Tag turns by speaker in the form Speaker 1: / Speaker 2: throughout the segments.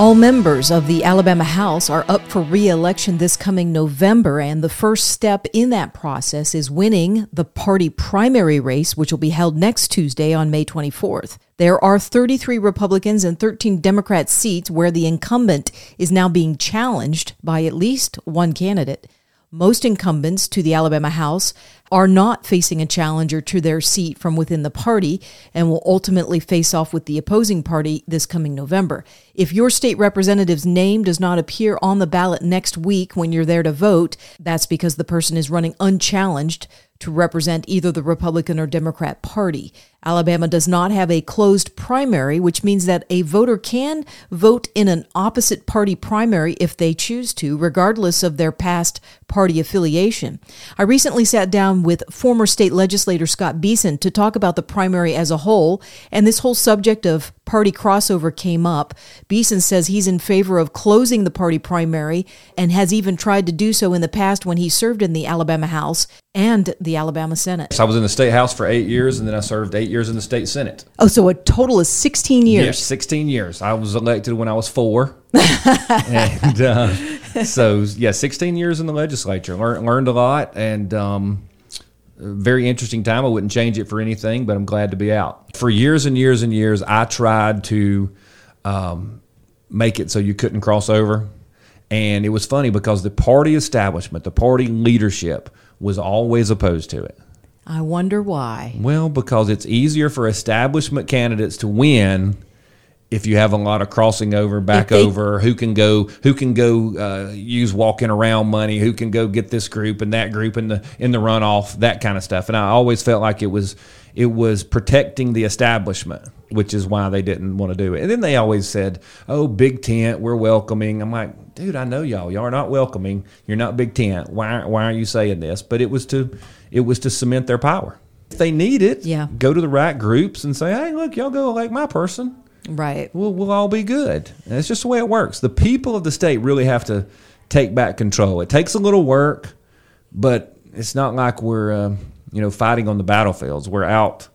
Speaker 1: All members of the Alabama House are up for re election this coming November, and the first step in that process is winning the party primary race, which will be held next Tuesday on May 24th. There are 33 Republicans and 13 Democrat seats where the incumbent is now being challenged by at least one candidate. Most incumbents to the Alabama House are not facing a challenger to their seat from within the party and will ultimately face off with the opposing party this coming November. If your state representative's name does not appear on the ballot next week when you're there to vote, that's because the person is running unchallenged to represent either the Republican or Democrat Party. Alabama does not have a closed primary, which means that a voter can vote in an opposite party primary if they choose to, regardless of their past party affiliation. I recently sat down with former state legislator Scott Beason to talk about the primary as a whole, and this whole subject of party crossover came up. Beason says he's in favor of closing the party primary and has even tried to do so in the past when he served in the Alabama House and the Alabama Senate.
Speaker 2: So I was in the state house for eight years, and then I served eight years in the state senate.
Speaker 1: Oh, so a total of 16 years.
Speaker 2: Yes, 16 years. I was elected when I was four. and uh, so, yeah, 16 years in the legislature. Learned, learned a lot and um, very interesting time. I wouldn't change it for anything, but I'm glad to be out. For years and years and years, I tried to um, make it so you couldn't cross over. And it was funny because the party establishment, the party leadership, was always opposed to it.
Speaker 1: I wonder why.
Speaker 2: Well, because it's easier for establishment candidates to win if you have a lot of crossing over, back
Speaker 1: they-
Speaker 2: over, who can go, who can go uh, use walking around money, who can go get this group and that group in the in the runoff, that kind of stuff. And I always felt like it was it was protecting the establishment, which is why they didn't want to do it. And then they always said, "Oh, big tent, we're welcoming." I'm like, dude, I know y'all. Y'all are not welcoming. You're not big tent. Why why are you saying this? But it was to it was to cement their power. If they need it,
Speaker 1: Yeah.
Speaker 2: go to the right groups and say, "Hey, look, y'all go elect my person."
Speaker 1: Right.
Speaker 2: we'll, we'll all be good. And it's just the way it works. The people of the state really have to take back control. It takes a little work, but it's not like we're, uh, you know, fighting on the battlefields. We're out,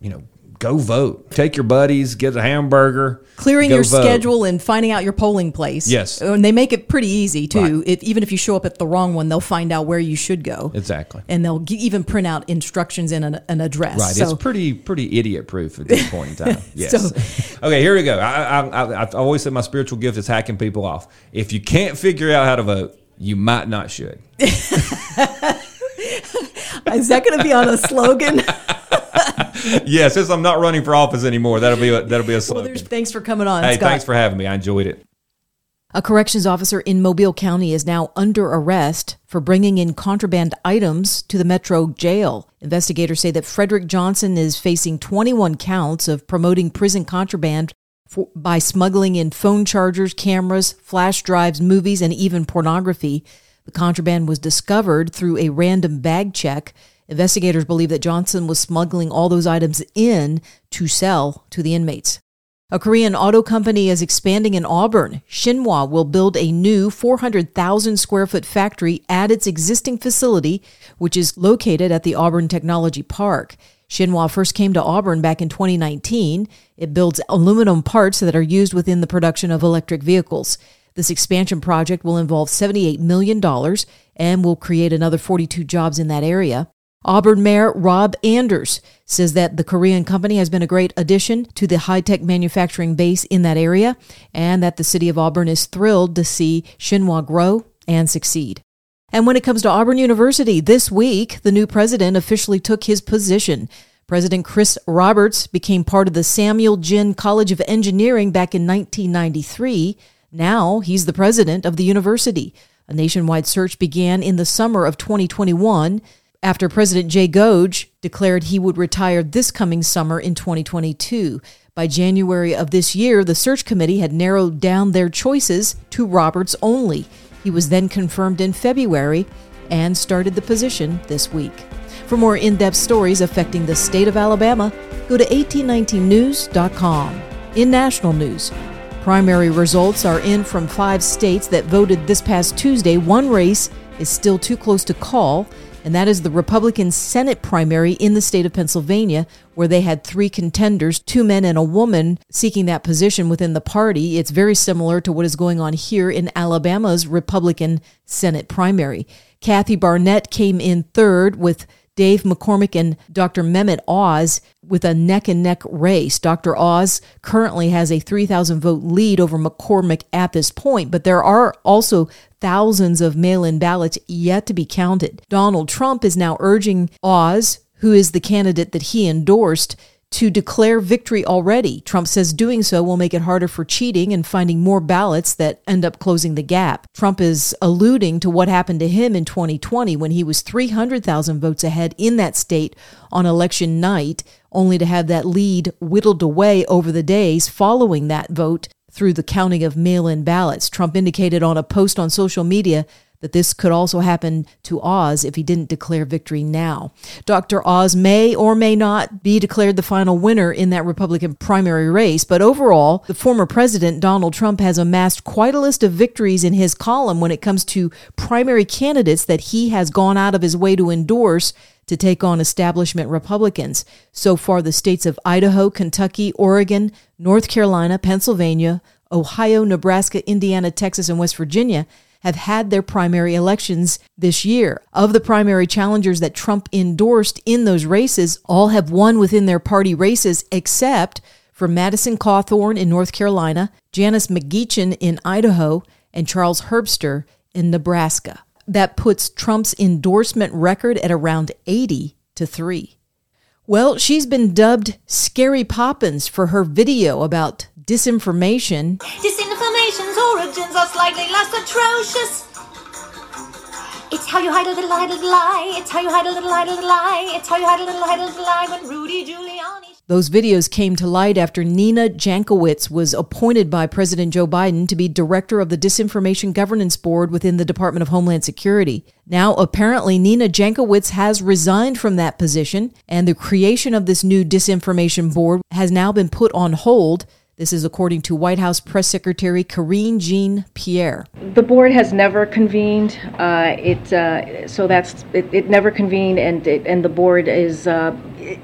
Speaker 2: you know, go vote. Take your buddies, get a hamburger,
Speaker 1: Clearing your
Speaker 2: vote.
Speaker 1: schedule and finding out your polling place.
Speaker 2: Yes.
Speaker 1: And they make it pretty easy, too.
Speaker 2: Right.
Speaker 1: Even if you show up at the wrong one, they'll find out where you should go.
Speaker 2: Exactly.
Speaker 1: And they'll g- even print out instructions and an, an address.
Speaker 2: Right.
Speaker 1: So,
Speaker 2: it's pretty pretty idiot proof at this point in time. Yes.
Speaker 1: So-
Speaker 2: okay, here we go. I, I, I, I've always said my spiritual gift is hacking people off. If you can't figure out how to vote, you might not should.
Speaker 1: is that going to be on a slogan?
Speaker 2: yeah, since I'm not running for office anymore, that'll be a, that'll be a
Speaker 1: well,
Speaker 2: slogan.
Speaker 1: there's, thanks for coming on,
Speaker 2: hey,
Speaker 1: Scott.
Speaker 2: thanks for having me. I enjoyed it.
Speaker 1: A corrections officer in Mobile County is now under arrest for bringing in contraband items to the Metro jail. Investigators say that Frederick Johnson is facing 21 counts of promoting prison contraband for, by smuggling in phone chargers, cameras, flash drives, movies, and even pornography. The contraband was discovered through a random bag check. Investigators believe that Johnson was smuggling all those items in to sell to the inmates. A Korean auto company is expanding in Auburn. Shinhwa will build a new 400,000 square foot factory at its existing facility, which is located at the Auburn Technology Park. Shinhwa first came to Auburn back in 2019. It builds aluminum parts that are used within the production of electric vehicles. This expansion project will involve $78 million and will create another 42 jobs in that area. Auburn Mayor Ron Anders says that the Korean company has been a great addition to the high tech manufacturing base in that area and that the city of Auburn is thrilled to see Shinhwa grow and succeed. And when it comes to Auburn University, this week, the new president officially took his position. President Chris Roberts became part of the Samuel Ginn College of Engineering back in 1993. Now he's the president of the university. A nationwide search began in the summer of 2021 after President Jay Gogue declared he would retire this coming summer in 2022. By January of this year, the search committee had narrowed down their choices to Roberts only. He was then confirmed in February and started the position this week. For more in depth stories affecting the state of Alabama, go to 1819news.com. In national news, primary results are in from five states that voted this past Tuesday. One race is still too close to call, and that is the Republican Senate primary in the state of Pennsylvania, where they had three contenders, two men and a woman, seeking that position within the party. It's very similar to what is going on here in Alabama's Republican Senate primary. Kathy Barnett came in third with Dave McCormick and Dr. Mehmet Oz with a neck and neck race. Dr. Oz currently has a 3,000 vote lead over McCormick at this point, but there are also thousands of mail in ballots yet to be counted. Donald Trump is now urging Oz, who is the candidate that he endorsed, to declare victory already. Trump says doing so will make it harder for cheating and finding more ballots that end up closing the gap. Trump is alluding to what happened to him in 2020 when he was 300,000 votes ahead in that state on election night, only to have that lead whittled away over the days following that vote through the counting of mail in ballots. Trump indicated on a post on social media that this could also happen to Oz if he didn't declare victory now. Dr. Oz may or may not be declared the final winner in that Republican primary race, but overall, the former president, Donald Trump, has amassed quite a list of victories in his column when it comes to primary candidates that he has gone out of his way to endorse to take on establishment Republicans. So far, the states of Idaho, Kentucky, Oregon, North Carolina, Pennsylvania, Ohio, Nebraska, Indiana, Texas, and West Virginia have had their primary elections this year. Of the primary challengers that Trump endorsed in those races, all have won within their party races except for Madison Cawthorn in North Carolina, Janice McGeachin in Idaho, and Charles Herbster in Nebraska. That puts Trump's endorsement record at around 80 to 3. Well, she's been dubbed Scary Poppins for her video about disinformation.
Speaker 3: Disinformation's origins are slightly less atrocious. It's how you hide a little, hide a little lie. It's how you hide a little, hide a little lie. It's how you hide a little, hide a little lie when Rudy Giuliani.
Speaker 1: Those videos came to light after Nina Jankowicz was appointed by President Joe Biden to be director of the Disinformation Governance Board within the Department of Homeland Security. Now, apparently, Nina Jankowicz has resigned from that position, and the creation of this new disinformation board has now been put on hold this is according to White House Press Secretary Karine Jean Pierre.
Speaker 4: The board has never convened. Uh, it uh, so that's it, it, never convened, and it, and the board is uh,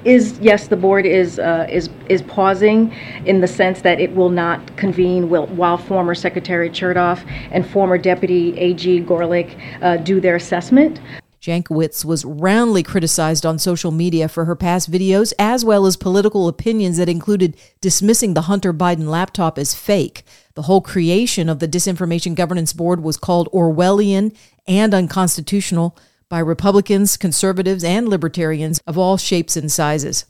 Speaker 4: is yes, the board is uh, is is pausing in the sense that it will not convene while, while former Secretary Chertoff and former Deputy AG Gorelick uh, do their assessment.
Speaker 1: Jankowicz was roundly criticized on social media for her past videos, as well as political opinions that included dismissing the Hunter Biden laptop as fake. The whole creation of the Disinformation Governance Board was called Orwellian and unconstitutional by Republicans, conservatives, and libertarians of all shapes and sizes.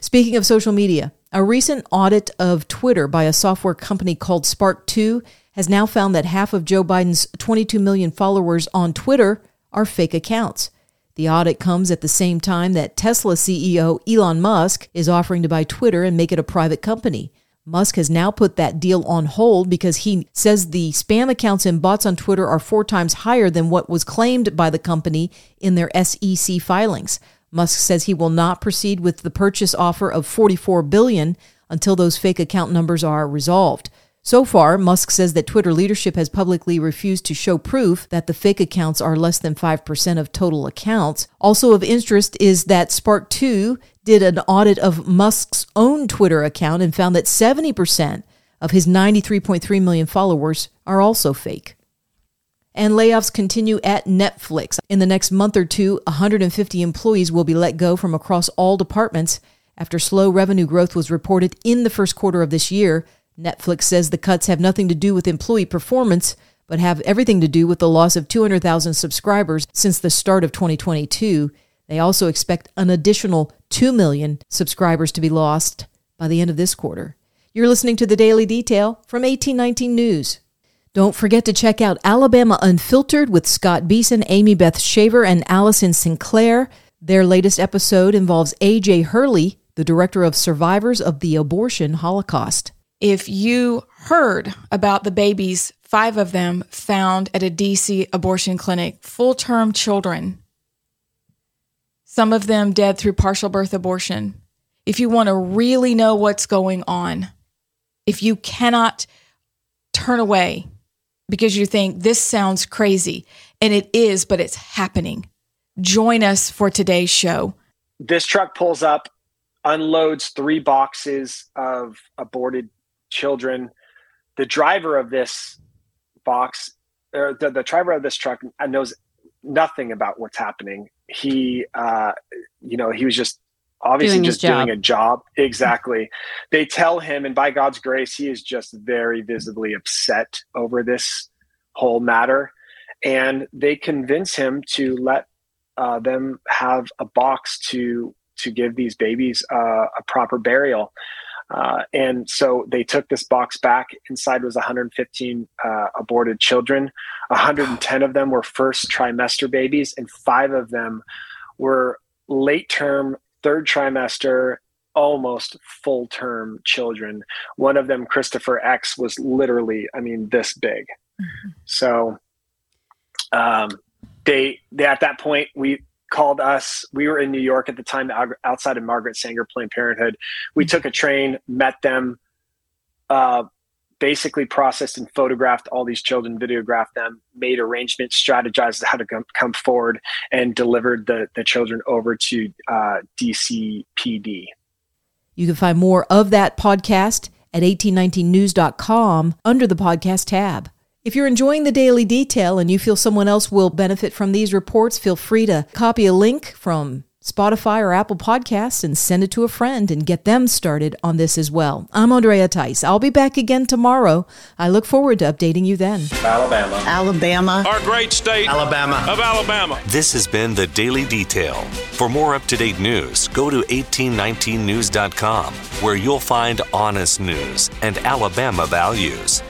Speaker 1: Speaking of social media, a recent audit of Twitter by a software company called SparkToro has now found that half of Joe Biden's 22 million followers on Twitter are fake accounts. The audit comes at the same time that Tesla CEO Elon Musk is offering to buy Twitter and make it a private company. Musk has now put that deal on hold because he says the spam accounts and bots on Twitter are four times higher than what was claimed by the company in their SEC filings. Musk says he will not proceed with the purchase offer of 44 billion until those fake account numbers are resolved. So far, Musk says that Twitter leadership has publicly refused to show proof that the fake accounts are less than 5% of total accounts. Also of interest is that SparkToro did an audit of Musk's own Twitter account and found that 70% of his 93.3 million followers are also fake. And layoffs continue at Netflix. In the next month or two, 150 employees will be let go from across all departments after slow revenue growth was reported in the first quarter of this year. Netflix says the cuts have nothing to do with employee performance, but have everything to do with the loss of 200,000 subscribers since the start of 2022. They also expect an additional 2 million subscribers to be lost by the end of this quarter. You're listening to the Daily Detail from 1819 News. Don't forget to check out Alabama Unfiltered with Scott Beason, Amy Beth Shaver, and Allison Sinclair. Their latest episode involves A.J. Hurley, the director of Survivors of the Abortion Holocaust
Speaker 5: if you heard about the babies, five of them found at a DC abortion clinic, full term children, some of them dead through partial birth abortion. If you want to really know what's going on, if you cannot turn away because you think this sounds crazy, and it is, but it's happening, join us for today's show.
Speaker 6: This truck pulls up, unloads three boxes of aborted children. The driver of this box, or the, the driver of this truck, knows nothing about what's happening. He, uh, you know, he was just obviously
Speaker 7: Doing
Speaker 6: just doing a job. Exactly. they tell him, and by God's grace, he is just very visibly upset over this whole matter. And they convince him to let uh, them have a box to to give these babies uh, a proper burial. Uh, and so they took this box back. Inside was 115 uh, aborted children. 110 of them were first trimester babies, and five of them were late term, third trimester, almost full term children. One of them, Christopher X, was literally, I mean, this big. So um, they, they, at that point, we called us. We were in New York at the time, outside of Margaret Sanger Planned Parenthood. We took a train, met them, uh, basically processed and photographed all these children, videographed them, made arrangements, strategized how to come, come forward, and delivered the, the children over to uh, DCPD.
Speaker 1: You can find more of that podcast at 1819news.com under the podcast tab. If you're enjoying the daily detail and you feel someone else will benefit from these reports, feel free to copy a link from Spotify or Apple Podcasts and send it to a friend and get them started on this as well. I'm Andrea Tice. I'll be back again tomorrow. I look forward to updating you then.
Speaker 6: Alabama.
Speaker 8: Alabama.
Speaker 9: Our great state
Speaker 8: Alabama.
Speaker 9: of Alabama.
Speaker 10: This has been the Daily Detail. For more up to date news, go to 1819news.com, where you'll find honest news and Alabama values.